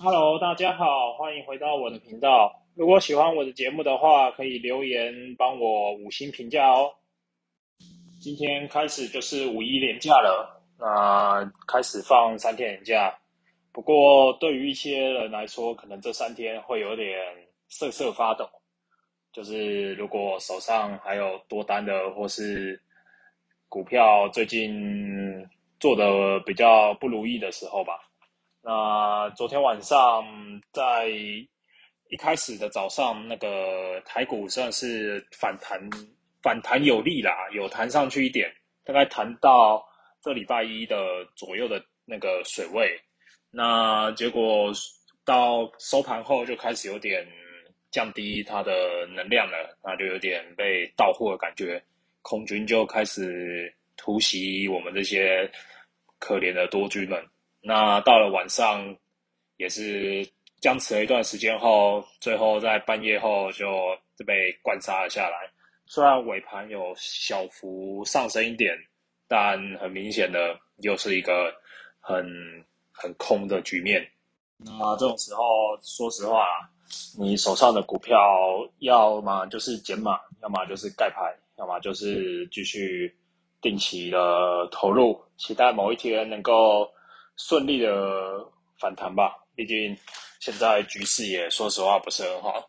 Hello，大家好，欢迎回到我的频道。如果喜欢我的节目的话，可以留言帮我五星评价哦。今天开始就是五一连假了，那开始放三天连假。不过对于一些人来说，可能这三天会有点瑟瑟发抖。就是如果手上还有多单的，或是股票最近做的比较不如意的时候吧。那昨天晚上在一开始的早上，那个台股算是反弹，反弹有力啦，有弹上去一点，大概弹到这礼拜一的左右的那个水位。那结果到收盘后就开始有点降低它的能量了，那就有点被到货的感觉，空军就开始突袭我们这些可怜的多军们。那到了晚上，也是僵持了一段时间后，最后在半夜后就被灌杀了下来。虽然尾盘有小幅上升一点，但很明显的又是一个很很空的局面。那这种时候，说实话，你手上的股票要么就是减码，要么就是盖牌，要么就是继续定期的投入，期待某一天能够。顺利的反弹吧，毕竟现在局势也说实话不是很好。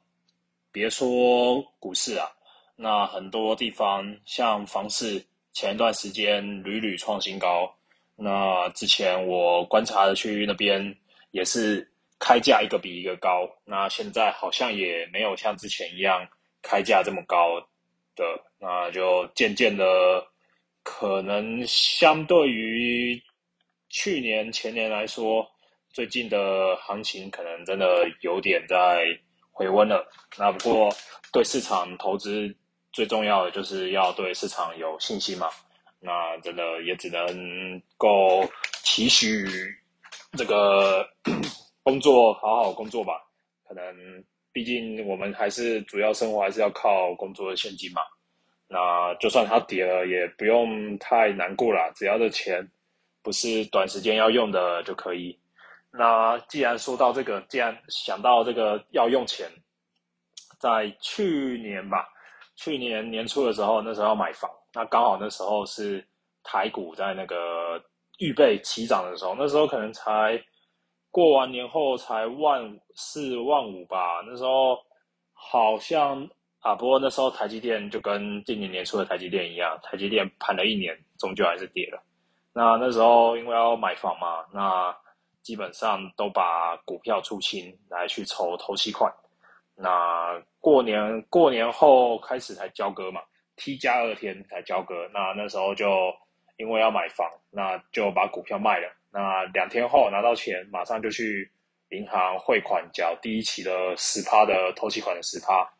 别说股市啊，那很多地方像房市，前一段时间屡屡创新高。那之前我观察的区域那边也是开价一个比一个高。那现在好像也没有像之前一样开价这么高的，那就渐渐的可能相对于。去年前年来说，最近的行情可能真的有点在回温了。那不过对市场投资最重要的就是要对市场有信心嘛。那真的也只能够期许这个 工作好好工作吧。可能毕竟我们还是主要生活还是要靠工作的现金嘛。那就算它跌了，也不用太难过了，只要这钱。不是短时间要用的就可以。那既然说到这个，既然想到这个要用钱，在去年吧，去年年初的时候，那时候要买房，那刚好那时候是台股在那个预备起涨的时候，那时候可能才过完年后才万四万五吧，那时候好像啊，不过那时候台积电就跟今年年初的台积电一样，台积电盘了一年，终究还是跌了。那那时候因为要买房嘛，那基本上都把股票出清来去筹投期款。那过年过年后开始才交割嘛，T 加二天才交割。那那时候就因为要买房，那就把股票卖了。那两天后拿到钱，马上就去银行汇款缴第一期的十趴的投期款的十趴。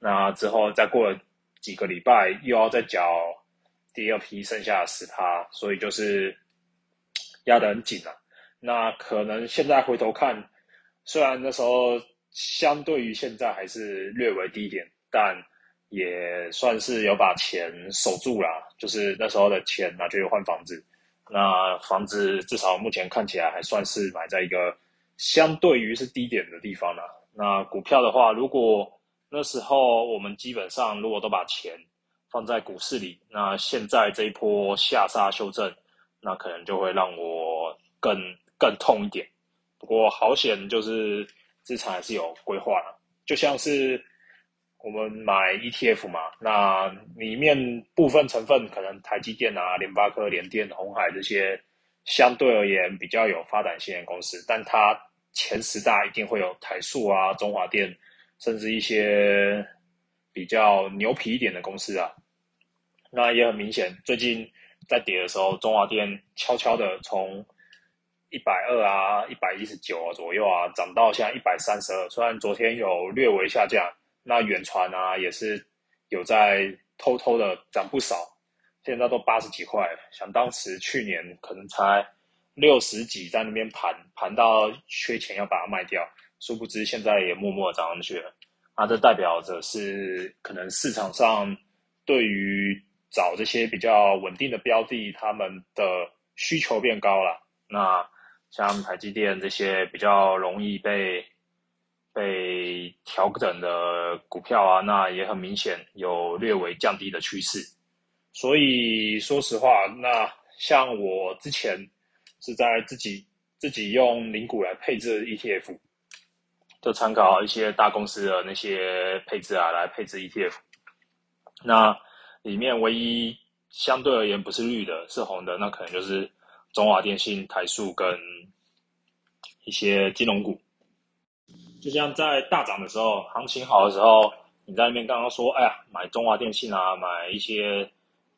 那之后再过了几个礼拜，又要再缴。第二批剩下的十趴，所以就是压得很紧了。那可能现在回头看，虽然那时候相对于现在还是略微低一点，但也算是有把钱守住了。就是那时候的钱拿去换房子，那房子至少目前看起来还算是买在一个相对于是低点的地方了。那股票的话，如果那时候我们基本上如果都把钱。放在股市里，那现在这一波下杀修正，那可能就会让我更更痛一点。不过好险，就是资产还是有规划的，就像是我们买 ETF 嘛，那里面部分成分可能台积电啊、联发科、联电、红海这些相对而言比较有发展性的公司，但它前十大一定会有台塑啊、中华电，甚至一些比较牛皮一点的公司啊。那也很明显，最近在跌的时候，中华电悄悄的从一百二啊、一百一十九啊左右啊，涨到现在一百三十二。虽然昨天有略微下降，那远传啊也是有在偷偷的涨不少，现在都八十几块。想当时去年可能才六十几，在那边盘盘到缺钱要把它卖掉，殊不知现在也默默涨上去了。那这代表着是可能市场上对于找这些比较稳定的标的，他们的需求变高了，那像台积电这些比较容易被被调整的股票啊，那也很明显有略微降低的趋势。所以说实话，那像我之前是在自己自己用零股来配置 ETF，就参考一些大公司的那些配置啊来配置 ETF。那里面唯一相对而言不是绿的，是红的，那可能就是中华电信、台塑跟一些金融股。就像在大涨的时候，行情好的时候，你在那边刚刚说，哎呀，买中华电信啊，买一些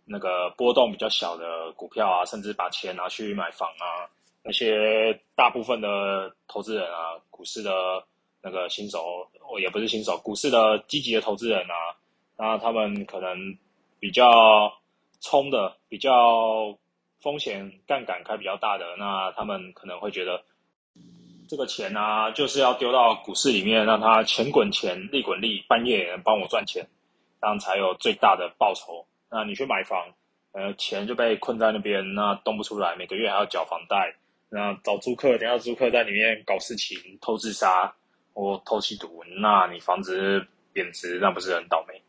那个波动比较小的股票啊，甚至把钱拿去买房啊，那些大部分的投资人啊，股市的那个新手，我也不是新手，股市的积极的投资人啊。那他们可能比较冲的，比较风险杠杆开比较大的，那他们可能会觉得这个钱啊，就是要丢到股市里面，让它钱滚钱，利滚利，半夜也能帮我赚钱，这样才有最大的报酬。那你去买房，呃，钱就被困在那边，那动不出来，每个月还要缴房贷，那找租客，等下租客在里面搞事情，偷自杀或偷吸毒，那你房子贬值，那不是很倒霉？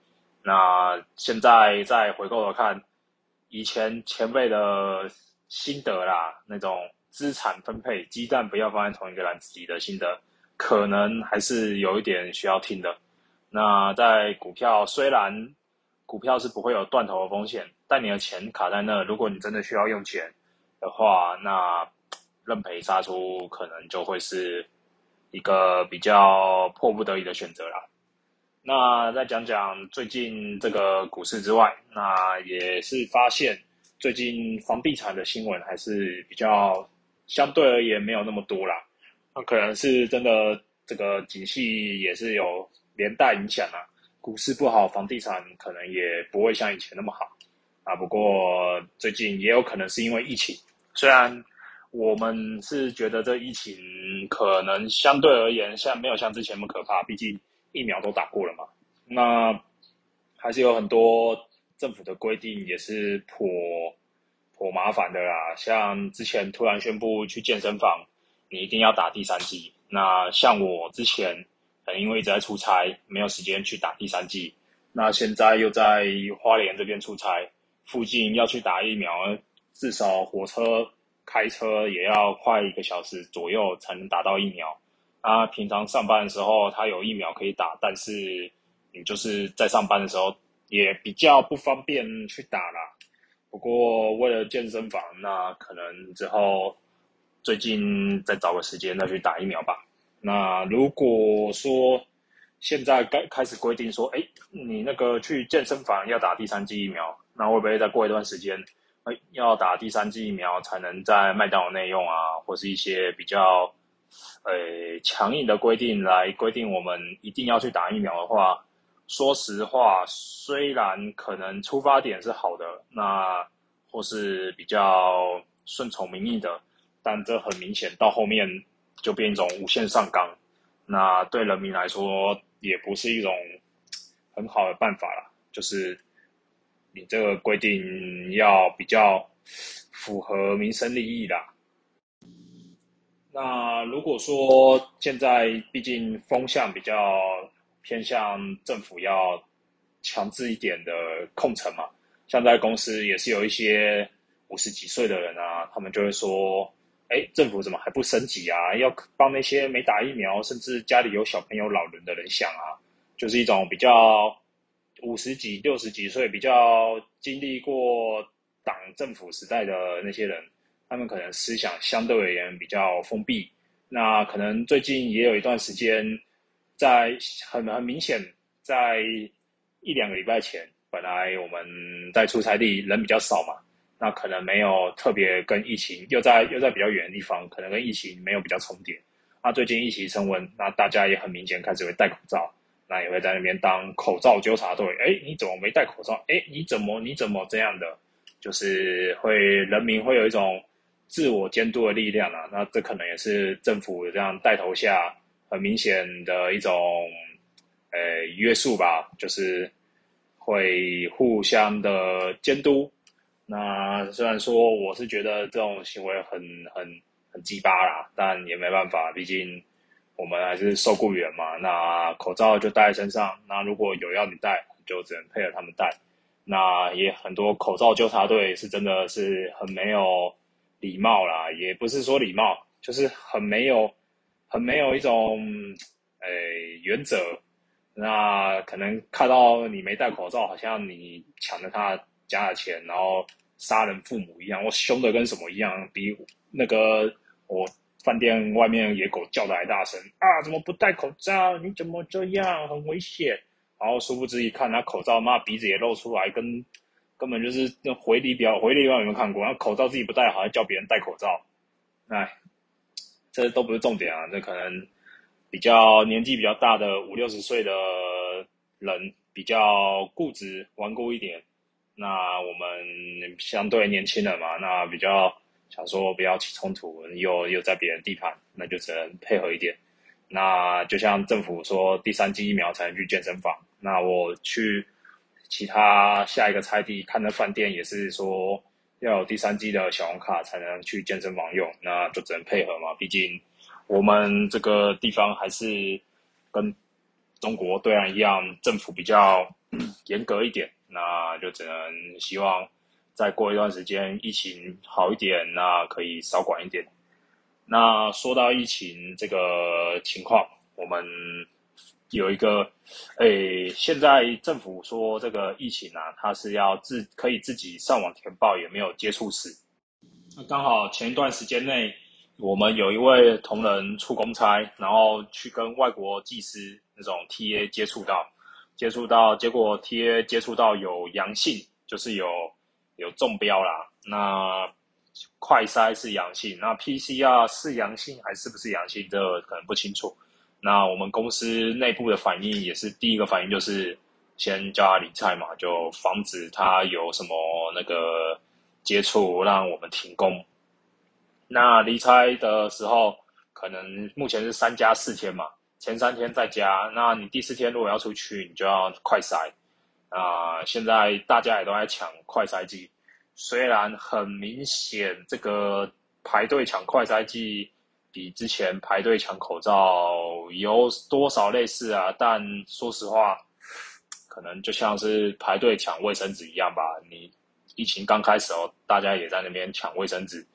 那现在再回过头看，以前前辈的心得啦，那种资产分配，鸡蛋不要放在同一个篮子里的心得，可能还是有一点需要听的。那在股票，虽然股票是不会有断头的风险，但你的钱卡在那，如果你真的需要用钱的话，那认赔杀出可能就会是一个比较迫不得已的选择啦。那再讲讲最近这个股市之外，那也是发现最近房地产的新闻还是比较相对而言没有那么多啦。那可能是真的这个景气也是有连带影响啊。股市不好，房地产可能也不会像以前那么好啊。不过最近也有可能是因为疫情，虽然我们是觉得这疫情可能相对而言像没有像之前那么可怕，毕竟。疫苗都打过了嘛？那还是有很多政府的规定也是颇颇麻烦的啦。像之前突然宣布去健身房，你一定要打第三剂。那像我之前可能因为一直在出差，没有时间去打第三剂。那现在又在花莲这边出差，附近要去打疫苗，至少火车开车也要快一个小时左右才能打到疫苗。啊平常上班的时候，他有疫苗可以打，但是你就是在上班的时候也比较不方便去打啦。不过为了健身房，那可能之后最近再找个时间再去打疫苗吧。那如果说现在该开始规定说，哎，你那个去健身房要打第三剂疫苗，那会不会再过一段时间，要打第三剂疫苗才能在麦当劳内用啊，或是一些比较。呃，强硬的规定来规定我们一定要去打疫苗的话，说实话，虽然可能出发点是好的，那或是比较顺从民意的，但这很明显到后面就变一种无限上纲，那对人民来说也不是一种很好的办法了。就是你这个规定要比较符合民生利益啦。那如果说现在毕竟风向比较偏向政府要强制一点的控城嘛，像在公司也是有一些五十几岁的人啊，他们就会说：“哎，政府怎么还不升级啊？要帮那些没打疫苗，甚至家里有小朋友、老人的人想啊。”就是一种比较五十几、六十几岁、比较经历过党政府时代的那些人。他们可能思想相对而言比较封闭，那可能最近也有一段时间，在很很明显，在一两个礼拜前，本来我们在出差地人比较少嘛，那可能没有特别跟疫情又在又在比较远的地方，可能跟疫情没有比较重叠。那最近疫情升温，那大家也很明显开始会戴口罩，那也会在那边当口罩纠察队。哎，你怎么没戴口罩？哎，你怎么你怎么这样的？就是会人民会有一种。自我监督的力量啊，那这可能也是政府这样带头下很明显的一种，呃，约束吧，就是会互相的监督。那虽然说我是觉得这种行为很很很鸡巴啦，但也没办法，毕竟我们还是受雇员嘛。那口罩就戴在身上，那如果有要你戴，就只能配合他们戴。那也很多口罩纠察队是真的是很没有礼貌啦，也不是说礼貌，就是很没有，很没有一种诶原则。那可能看到你没戴口罩，好像你抢了他家的钱，然后杀人父母一样，我凶的跟什么一样，比那个我饭店外面野狗叫的还大声啊！怎么不戴口罩？你怎么这样？很危险。然后殊不知一看，他口罩，妈鼻子也露出来，跟根本就是那回力表，回力镖有没有看过？然后口罩自己不戴好，还叫别人戴口罩，哎，这都不是重点啊，这可能。比较年纪比较大的五六十岁的人比较固执顽固一点，那我们相对年轻人嘛，那比较想说不要起冲突，又又在别人地盘，那就只能配合一点。那就像政府说第三剂疫苗才能去健身房，那我去其他下一个菜地看的饭店也是说要有第三剂的小红卡才能去健身房用，那就只能配合嘛，毕竟。我们这个地方还是跟中国对岸一样，政府比较 严格一点，那就只能希望再过一段时间疫情好一点，那可以少管一点。那说到疫情这个情况，我们有一个，诶，现在政府说这个疫情啊，它是要自可以自己上网填报有没有接触史，那刚好前一段时间内。我们有一位同仁出公差，然后去跟外国技师那种 TA 接触到，接触到，结果 TA 接触到有阳性，就是有有中标啦。那快筛是阳性，那 PCR 是阳性还是不是阳性，这可能不清楚。那我们公司内部的反应也是第一个反应就是先叫他离菜嘛，就防止他有什么那个接触，让我们停工。那离开的时候，可能目前是三加四天嘛，前三天在家，那你第四天如果要出去，你就要快筛。啊，现在大家也都在抢快筛剂，虽然很明显这个排队抢快筛剂比之前排队抢口罩有多少类似啊，但说实话，可能就像是排队抢卫生纸一样吧。你疫情刚开始哦，大家也在那边抢卫生纸。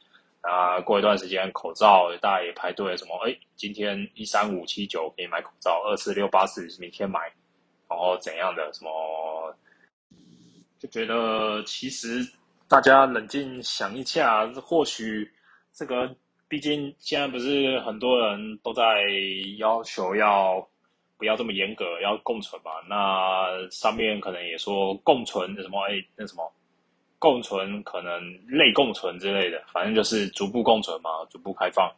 啊，过一段时间，口罩大家也排队，什么？哎，今天一三五七九可以买口罩，二四六八四明天买，然后怎样的？什么？就觉得其实大家冷静想一下，或许这个，毕竟现在不是很多人都在要求要不要这么严格，要共存嘛？那上面可能也说共存什么？哎，那什么？共存可能类共存之类的，反正就是逐步共存嘛，逐步开放。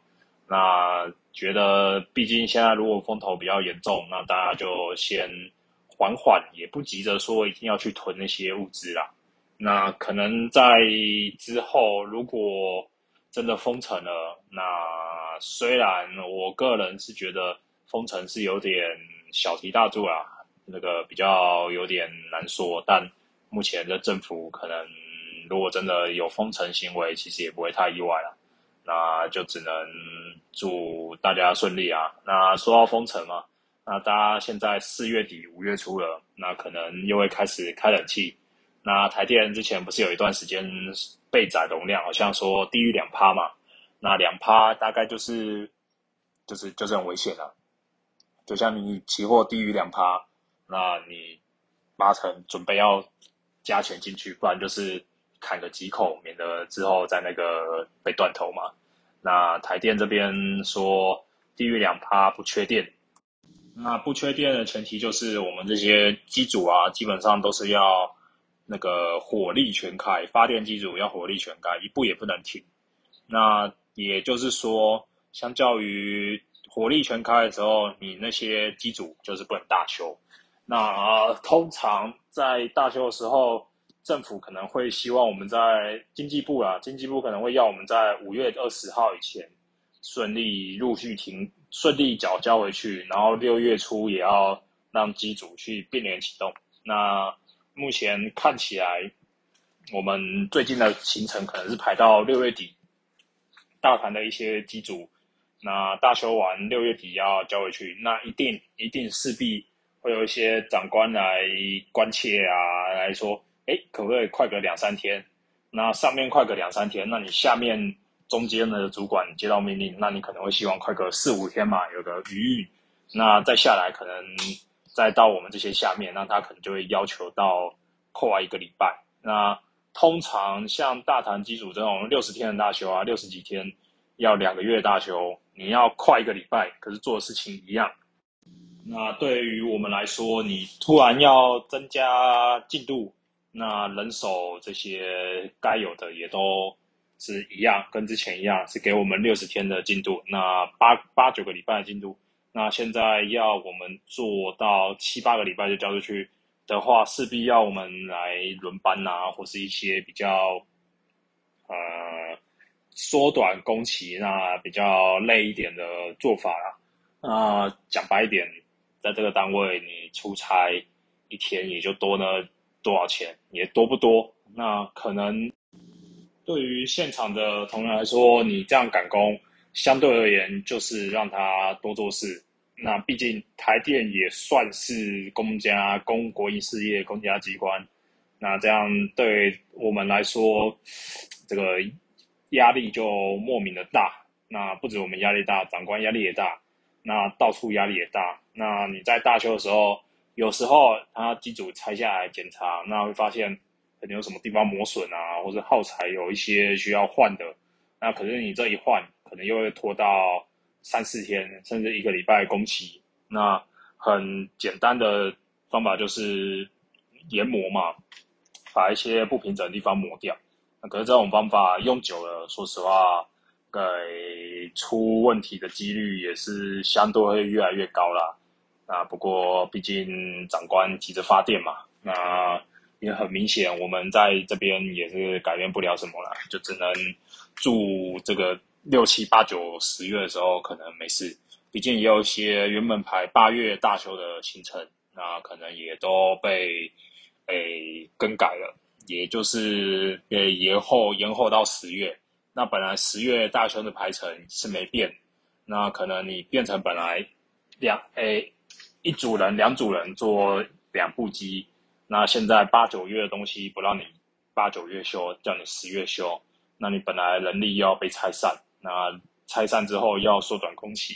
那觉得，毕竟现在如果风头比较严重，那大家就先缓缓，也不急着说一定要去囤那些物资啦。那可能在之后，如果真的封城了，那虽然我个人是觉得封城是有点小题大做啊，那个比较有点难说，但目前的政府可能。如果真的有封城行为，其实也不会太意外了，那就只能祝大家顺利啊。那说到封城嘛，那大家现在四月底五月初了，那可能又会开始开冷气。那台电之前不是有一段时间备载容量好像说低于两趴嘛？那两趴大概就是就是就是很危险了。就像你期货低于两趴，那你八成准备要加钱进去，不然就是。砍个几口，免得之后在那个被断头嘛。那台电这边说低于两趴不缺电，那不缺电的前提就是我们这些机组啊，基本上都是要那个火力全开，发电机组要火力全开，一步也不能停。那也就是说，相较于火力全开的时候，你那些机组就是不能大修。那通常在大修的时候。政府可能会希望我们在经济部啊，经济部可能会要我们在五月二十号以前顺利陆续停，顺利缴交回去，然后六月初也要让机组去并联启动。那目前看起来，我们最近的行程可能是排到六月底，大盘的一些机组，那大修完六月底要交回去，那一定一定势必会有一些长官来关切啊，来说，哎，可不可以快个两三天？那上面快个两三天，那你下面中间的主管接到命令，那你可能会希望快个四五天嘛，有个余裕。那再下来可能再到我们这些下面，那他可能就会要求到快一个礼拜。那通常像大谈机组这种六十天的大修啊，六十几天要两个月大修，你要快一个礼拜，可是做的事情一样。那对于我们来说，你突然要增加进度，那人手这些该有的也都是一样，跟之前一样，是给我们六十天的进度，那八八九个礼拜的进度。那现在要我们做到七八个礼拜就交出去。的话，势必要我们来轮班呐，或是一些比较呃缩短工期，那比较累一点的做法啦。那讲白一点，在这个单位你出差一天也就多了多少钱，也多不多。那可能对于现场的同仁来说，你这样赶工，相对而言就是让他多做事。那毕竟台电也算是公家公国营事业公家机关，那这样对我们来说，这个压力就莫名的大。那不止我们压力大，长官压力也大，那到处压力也大。那你在大修的时候，有时候他机组拆下来检查，那会发现可能有什么地方磨损啊，或者耗材有一些需要换的。那可是你这一换，可能又会拖到。三四天，甚至一个礼拜工期，那很简单的方法就是研磨嘛，把一些不平整的地方磨掉。那可是这种方法用久了，说实话，给出问题的几率也是相对会越来越高啦。啊，不过毕竟长官急着发电嘛，那也很明显，我们在这边也是改变不了什么了，就只能祝这个。六七八九十月的时候可能没事，毕竟也有一些原本排八月大修的行程，那可能也都被诶更改了，也就是诶延后延后到十月。那本来十月大修的排程是没变，那可能你变成本来两诶一组人两组人做两部机，那现在八九月的东西不让你八九月修，叫你十月修，那你本来人力要被拆散。那拆散之后要缩短工期，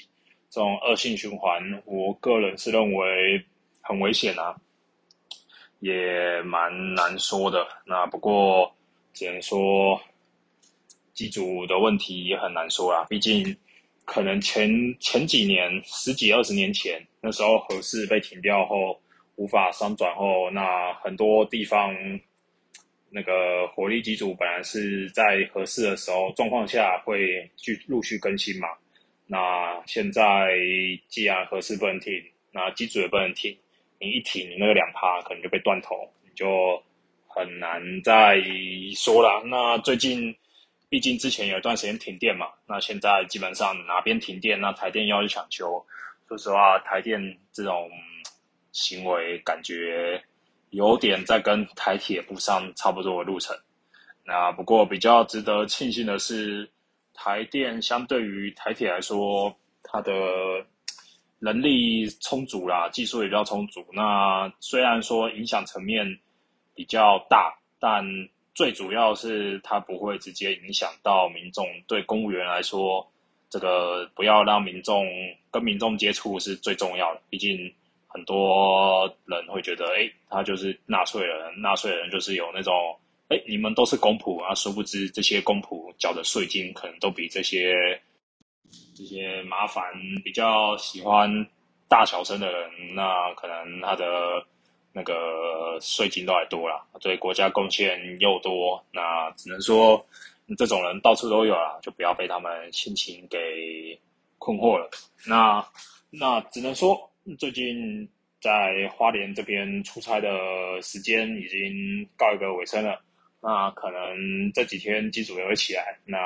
这种恶性循环，我个人是认为很危险啊，也蛮难说的。那不过只能说机组的问题也很难说啦，毕竟可能前前几年十几二十年前那时候核试被停掉后无法商转后，那很多地方。那个火力机组本来是在合适的时候状况下会去陆续更新嘛，那现在既然合适不能停，那机组也不能停，你一停，你那个两趴可能就被断头，你就很难再说了。那最近毕竟之前有一段时间停电嘛，那现在基本上哪边停电，那台电要去抢修。说实话，台电这种行为感觉。有点在跟台铁步上差不多的路程，那不过比较值得庆幸的是，台电相对于台铁来说，它的能力充足啦，技术也比较充足。那虽然说影响层面比较大，但最主要是它不会直接影响到民众。对公务员来说，这个不要让民众跟民众接触是最重要的，毕竟。很多人会觉得，哎，他就是纳税人，纳税人就是有那种，哎，你们都是公仆啊，殊不知这些公仆缴的税金可能都比这些这些麻烦、比较喜欢大小声的人，那可能他的那个税金都还多啦，对国家贡献又多，那只能说这种人到处都有啊，就不要被他们心情给困惑了。那那只能说。最近在花莲这边出差的时间已经告一个尾声了，那可能这几天机组也会起来，那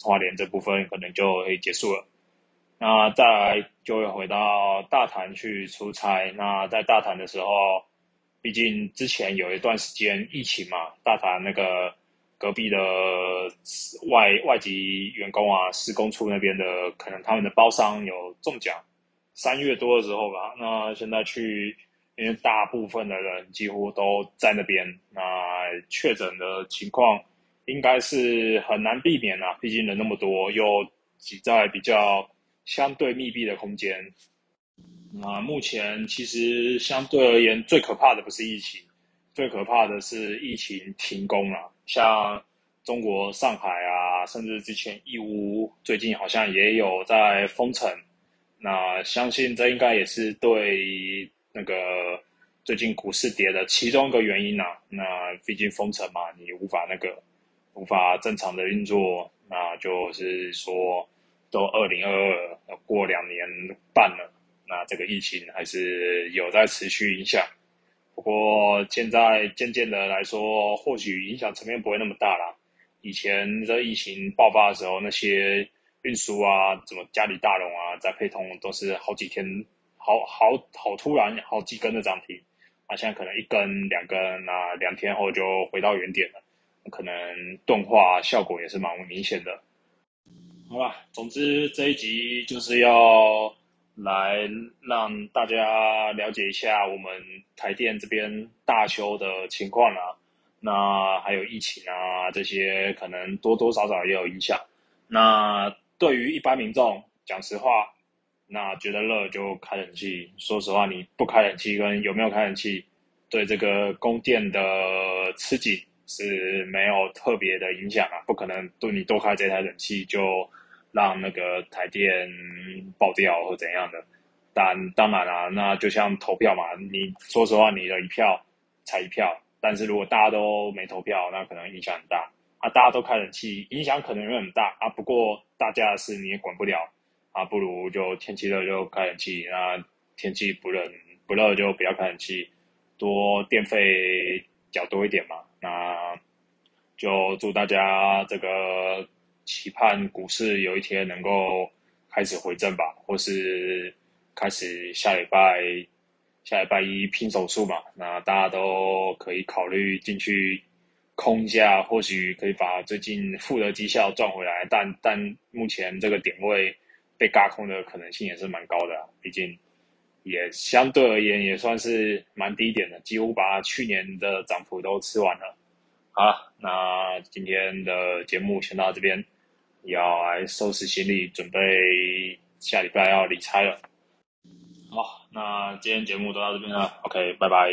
花莲这部分可能就会结束了。那再来就会回到大潭去出差。那在大潭的时候，毕竟之前有一段时间疫情嘛，大潭那个隔壁的外外籍员工啊，施工处那边的，可能他们的包商有中奖。三月多的时候吧，那现在去，因为大部分的人几乎都在那边，那确诊的情况应该是很难避免啊，毕竟人那么多，又挤在比较相对密闭的空间。那目前其实相对而言，最可怕的不是疫情，最可怕的是疫情停工了。像中国上海啊，甚至之前义乌，最近好像也有在封城。那相信这应该也是对那个最近股市跌的其中一个原因呐。那毕竟封城嘛，你无法那个无法正常的运作，那就是说都二零二二过两年半了。那这个疫情还是有在持续影响，不过现在渐渐的来说，或许影响层面不会那么大了。以前这疫情爆发的时候，那些运输啊，怎么家里大龙啊，在配通都是好几天，好好好突然，好几根的涨停，啊，现在可能一根两根，那两天后就回到原点了，可能钝化效果也是蛮明显的。好吧，总之这一集就是要。来让大家了解一下我们台电这边大修的情况啦，那还有疫情啊这些，可能多多少少也有影响。那对于一般民众，讲实话，那觉得热就开冷气。说实话，你不开冷气跟有没有开冷气，对这个供电的吃紧是没有特别的影响啊。不可能对你多开这台冷气就。让那个台电爆掉或怎样的，但当然啦，那就像投票嘛，你说实话，你的一票才一票，但是如果大家都没投票，那可能影响很大啊。大家都开冷气，影响可能会很大啊。不过大家的事你也管不了啊，不如就天气热就开冷气，那天气不冷不热就不要开冷气，多电费缴多一点嘛。那就祝大家这个。期盼股市有一天能够开始回正吧，或是开始下礼拜下礼拜一拼手速嘛，那大家都可以考虑进去空一下，或许可以把最近负的绩效赚回来。但但目前这个点位被嘎空的可能性也是蛮高的，毕竟也相对而言也算是蛮低点的，几乎把去年的涨幅都吃完了。好了，那今天的节目先到这边。要来收拾行李，准备下礼拜要离差了。好，那今天节目都到这边了。OK，拜拜。